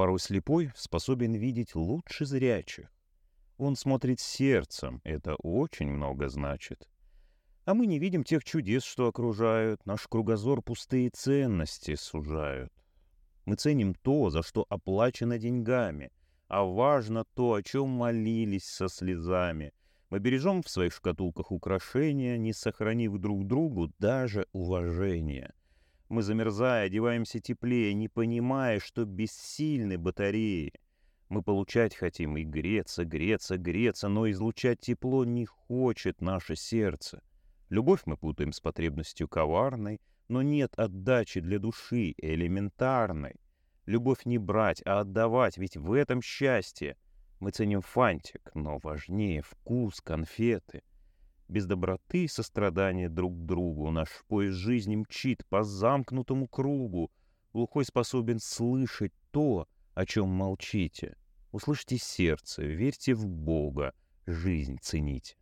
порой слепой способен видеть лучше зрячих. Он смотрит сердцем, это очень много значит. А мы не видим тех чудес, что окружают, наш кругозор пустые ценности сужают. Мы ценим то, за что оплачено деньгами, а важно то, о чем молились со слезами. Мы бережем в своих шкатулках украшения, не сохранив друг другу даже уважения. Мы, замерзая, одеваемся теплее, не понимая, что бессильны батареи. Мы получать хотим и греться, греться, греться, но излучать тепло не хочет наше сердце. Любовь мы путаем с потребностью коварной, но нет отдачи для души элементарной. Любовь не брать, а отдавать, ведь в этом счастье. Мы ценим фантик, но важнее вкус, конфеты. Без доброты и сострадания друг к другу наш поезд жизни мчит по замкнутому кругу. Глухой способен слышать то, о чем молчите. Услышьте сердце, верьте в Бога, жизнь цените.